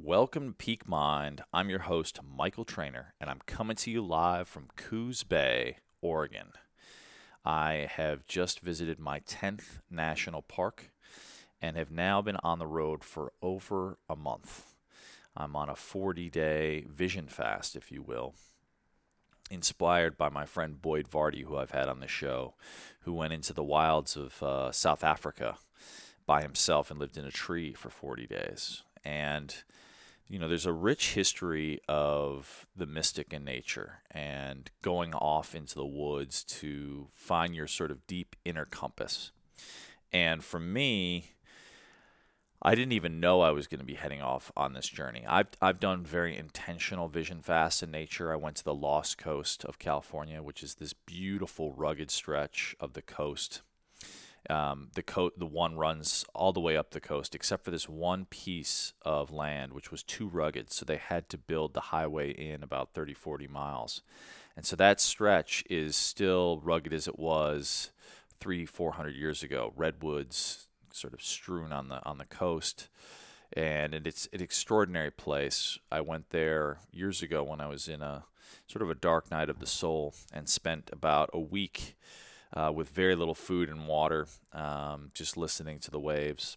Welcome to Peak Mind. I'm your host, Michael Trainer, and I'm coming to you live from Coos Bay, Oregon. I have just visited my 10th national park and have now been on the road for over a month. I'm on a 40 day vision fast, if you will, inspired by my friend Boyd Varty, who I've had on the show, who went into the wilds of uh, South Africa by himself and lived in a tree for 40 days. And you know, there's a rich history of the mystic in nature and going off into the woods to find your sort of deep inner compass. And for me, I didn't even know I was going to be heading off on this journey. I've, I've done very intentional vision fasts in nature. I went to the Lost Coast of California, which is this beautiful, rugged stretch of the coast um, the co- the one runs all the way up the coast, except for this one piece of land which was too rugged, so they had to build the highway in about 30, 40 miles, and so that stretch is still rugged as it was three, four hundred years ago. Redwoods sort of strewn on the on the coast, and it's an extraordinary place. I went there years ago when I was in a sort of a dark night of the soul and spent about a week uh, with very little food and water, um, just listening to the waves.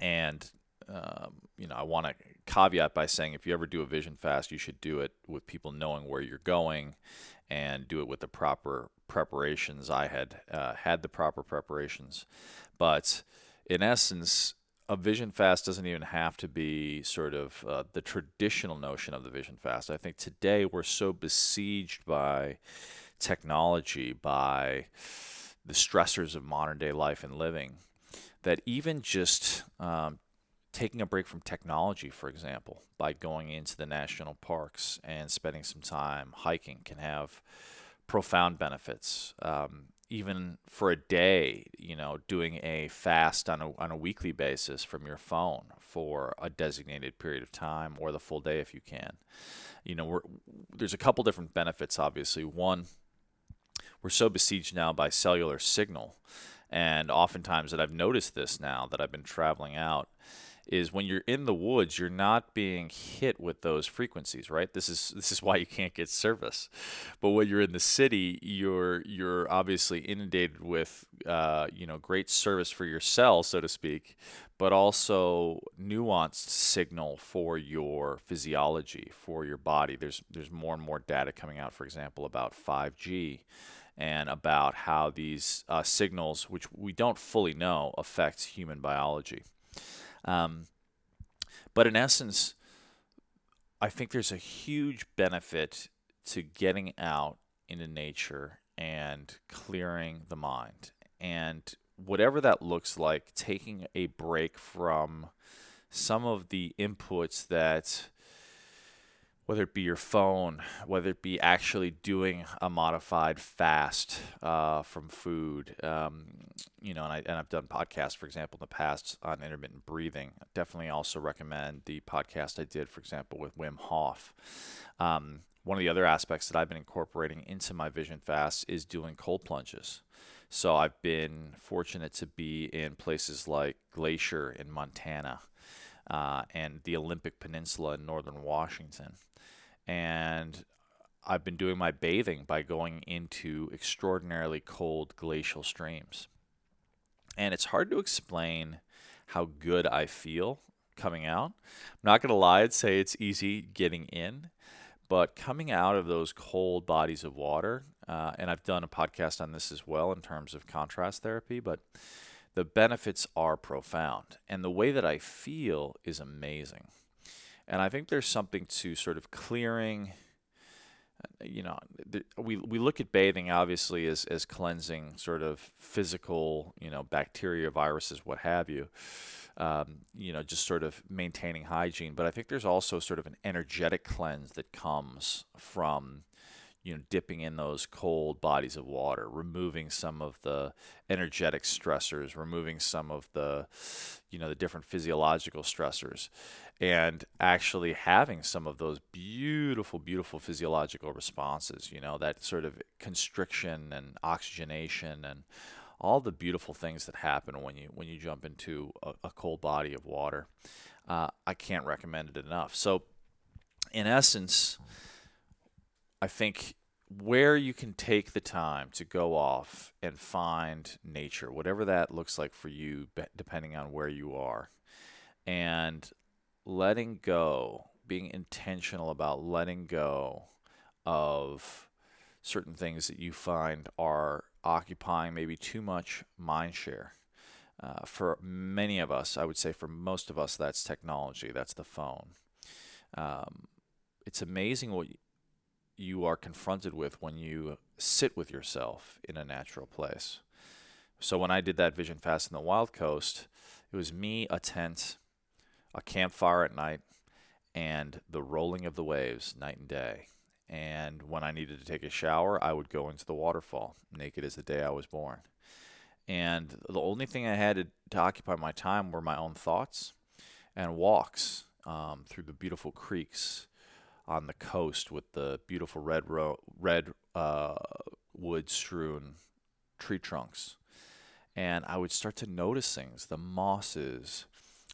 And um, you know, I want to caveat by saying if you ever do a vision fast, you should do it with people knowing where you're going, and do it with the proper preparations. I had uh, had the proper preparations, but in essence, a vision fast doesn't even have to be sort of uh, the traditional notion of the vision fast. I think today we're so besieged by technology, by the stressors of modern day life and living, that even just um, taking a break from technology, for example, by going into the national parks and spending some time hiking can have profound benefits. Um, even for a day, you know, doing a fast on a, on a weekly basis from your phone for a designated period of time or the full day if you can. You know, there's a couple different benefits, obviously. One, we're so besieged now by cellular signal. And oftentimes that I've noticed this now that I've been traveling out is when you're in the woods, you're not being hit with those frequencies, right? This is this is why you can't get service. But when you're in the city, you're you're obviously inundated with uh, you know great service for your cell, so to speak, but also nuanced signal for your physiology, for your body. There's there's more and more data coming out, for example, about 5G and about how these uh, signals, which we don't fully know, affect human biology. Um, but in essence, I think there's a huge benefit to getting out into nature and clearing the mind. And whatever that looks like, taking a break from some of the inputs that whether it be your phone, whether it be actually doing a modified fast uh, from food, um, you know, and, I, and I've done podcasts, for example, in the past on intermittent breathing. I definitely also recommend the podcast I did, for example, with Wim Hof. Um, one of the other aspects that I've been incorporating into my vision fast is doing cold plunges. So I've been fortunate to be in places like Glacier in Montana uh, and the Olympic Peninsula in northern Washington and I've been doing my bathing by going into extraordinarily cold glacial streams. And it's hard to explain how good I feel coming out. I'm not going to lie and say it's easy getting in, but coming out of those cold bodies of water, uh, and I've done a podcast on this as well in terms of contrast therapy, but the benefits are profound. And the way that I feel is amazing. And I think there's something to sort of clearing. Uh, you know, we we look at bathing obviously as as cleansing sort of physical, you know, bacteria, viruses, what have you. Um, you know, just sort of maintaining hygiene. But I think there's also sort of an energetic cleanse that comes from you know, dipping in those cold bodies of water, removing some of the energetic stressors, removing some of the, you know, the different physiological stressors, and actually having some of those beautiful, beautiful physiological responses, you know, that sort of constriction and oxygenation and all the beautiful things that happen when you when you jump into a, a cold body of water. uh, I can't recommend it enough. So, in essence, I think where you can take the time to go off and find nature, whatever that looks like for you, depending on where you are, and letting go, being intentional about letting go of certain things that you find are occupying maybe too much mind share. Uh, for many of us, I would say for most of us, that's technology, that's the phone. Um, it's amazing what you are confronted with when you sit with yourself in a natural place. So when I did that vision fast in the Wild Coast, it was me, a tent, a campfire at night, and the rolling of the waves night and day. And when I needed to take a shower, I would go into the waterfall, naked as the day I was born. And the only thing I had to, to occupy my time were my own thoughts and walks um, through the beautiful creeks on the coast with the beautiful red ro- red uh, wood strewn tree trunks. And I would start to notice things, the mosses.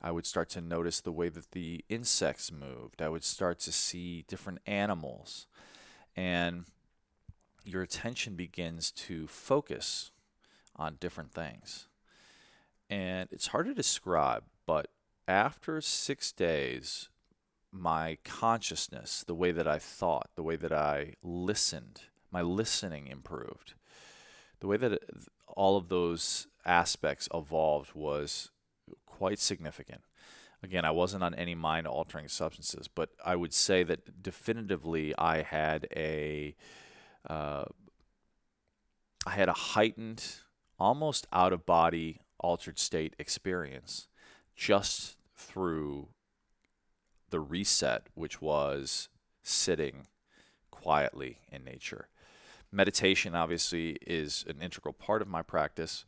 I would start to notice the way that the insects moved. I would start to see different animals. And your attention begins to focus on different things. And it's hard to describe, but after six days, my consciousness, the way that I thought, the way that I listened, my listening improved. The way that it, all of those aspects evolved was quite significant. Again, I wasn't on any mind altering substances, but I would say that definitively I had a uh, I had a heightened almost out of body altered state experience just through the reset, which was sitting quietly in nature. Meditation, obviously, is an integral part of my practice,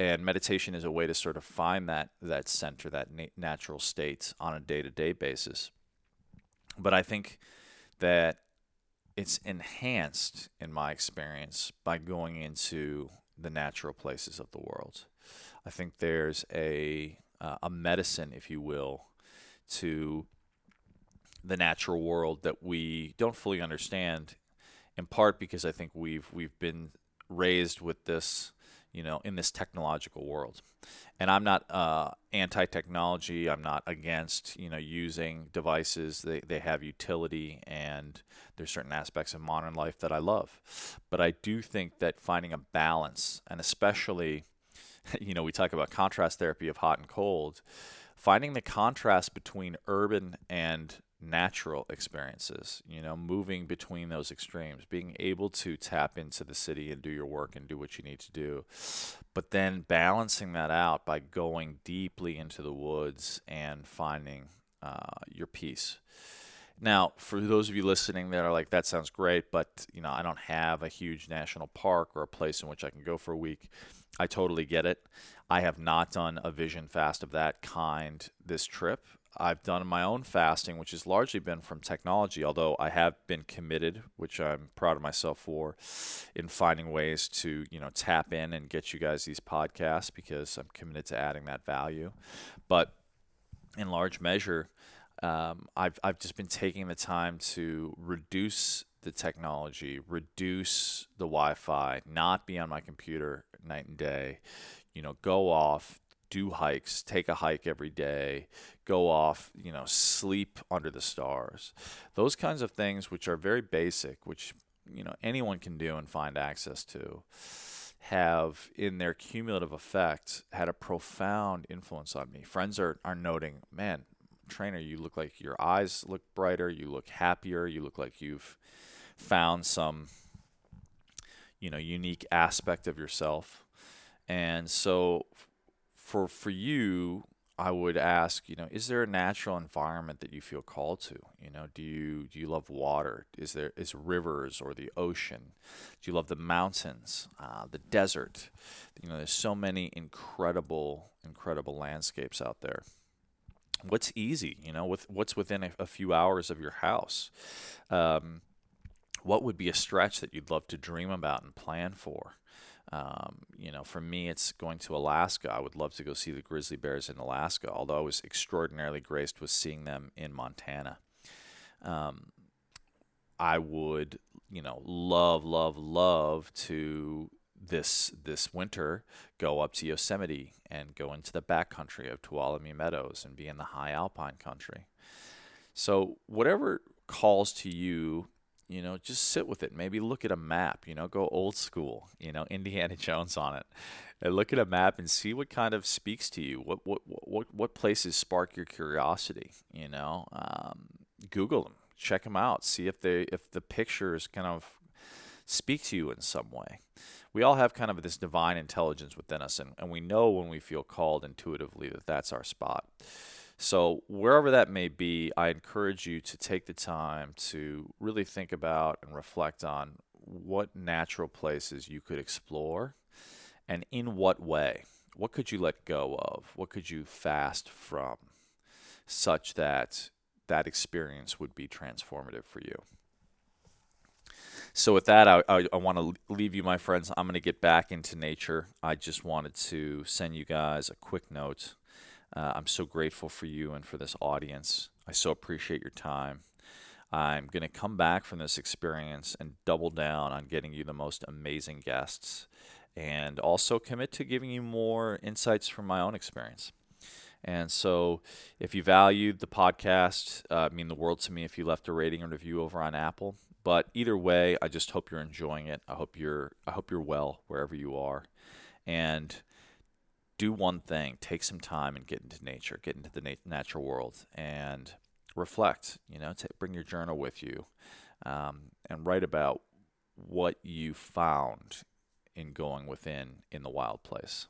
and meditation is a way to sort of find that that center, that na- natural state on a day-to-day basis. But I think that it's enhanced in my experience by going into the natural places of the world. I think there's a uh, a medicine, if you will, to the natural world that we don't fully understand. In part because I think we've we've been raised with this, you know, in this technological world. And I'm not uh, anti-technology. I'm not against you know using devices. They they have utility, and there's certain aspects of modern life that I love. But I do think that finding a balance, and especially, you know, we talk about contrast therapy of hot and cold. Finding the contrast between urban and natural experiences, you know, moving between those extremes, being able to tap into the city and do your work and do what you need to do, but then balancing that out by going deeply into the woods and finding uh, your peace. Now, for those of you listening that are like, that sounds great, but you know, I don't have a huge national park or a place in which I can go for a week. I totally get it. I have not done a vision fast of that kind this trip. I've done my own fasting, which has largely been from technology, although I have been committed, which I'm proud of myself for, in finding ways to, you know, tap in and get you guys these podcasts because I'm committed to adding that value. But in large measure, um, I've I've just been taking the time to reduce the technology, reduce the Wi-Fi, not be on my computer night and day. You know, go off, do hikes, take a hike every day, go off, you know, sleep under the stars. Those kinds of things, which are very basic, which, you know, anyone can do and find access to, have in their cumulative effect had a profound influence on me. Friends are, are noting, man, trainer, you look like your eyes look brighter, you look happier, you look like you've found some, you know, unique aspect of yourself. And so for for you, I would ask, you know, is there a natural environment that you feel called to? You know, do you do you love water? Is there is rivers or the ocean? Do you love the mountains, uh, the desert? You know, there's so many incredible incredible landscapes out there. What's easy? You know, with what's within a, a few hours of your house? Um, what would be a stretch that you'd love to dream about and plan for? Um, you know, for me, it's going to Alaska. I would love to go see the grizzly bears in Alaska, although I was extraordinarily graced with seeing them in Montana. Um, I would, you know, love, love, love to this this winter go up to Yosemite and go into the backcountry of Tuolumne Meadows and be in the high alpine country. So whatever calls to you you know, just sit with it. Maybe look at a map, you know, go old school, you know, Indiana Jones on it. And look at a map and see what kind of speaks to you. What what what what places spark your curiosity, you know? Um, Google them, check them out, see if they if the pictures kind of speak to you in some way. We all have kind of this divine intelligence within us and, and we know when we feel called intuitively that that's our spot. So, wherever that may be, I encourage you to take the time to really think about and reflect on what natural places you could explore and in what way. What could you let go of? What could you fast from such that that experience would be transformative for you? So, with that, I, I, I want to leave you, my friends. I'm going to get back into nature. I just wanted to send you guys a quick note uh, I'm so grateful for you and for this audience. I so appreciate your time. I'm going to come back from this experience and double down on getting you the most amazing guests and also commit to giving you more insights from my own experience. And so, if you valued the podcast, uh, mean the world to me if you left a rating or review over on Apple. But either way, I just hope you're enjoying it. I hope you're I hope you're well wherever you are. And do one thing, take some time and get into nature, get into the nat- natural world, and reflect. You know, t- bring your journal with you, um, and write about what you found in going within in the wild place.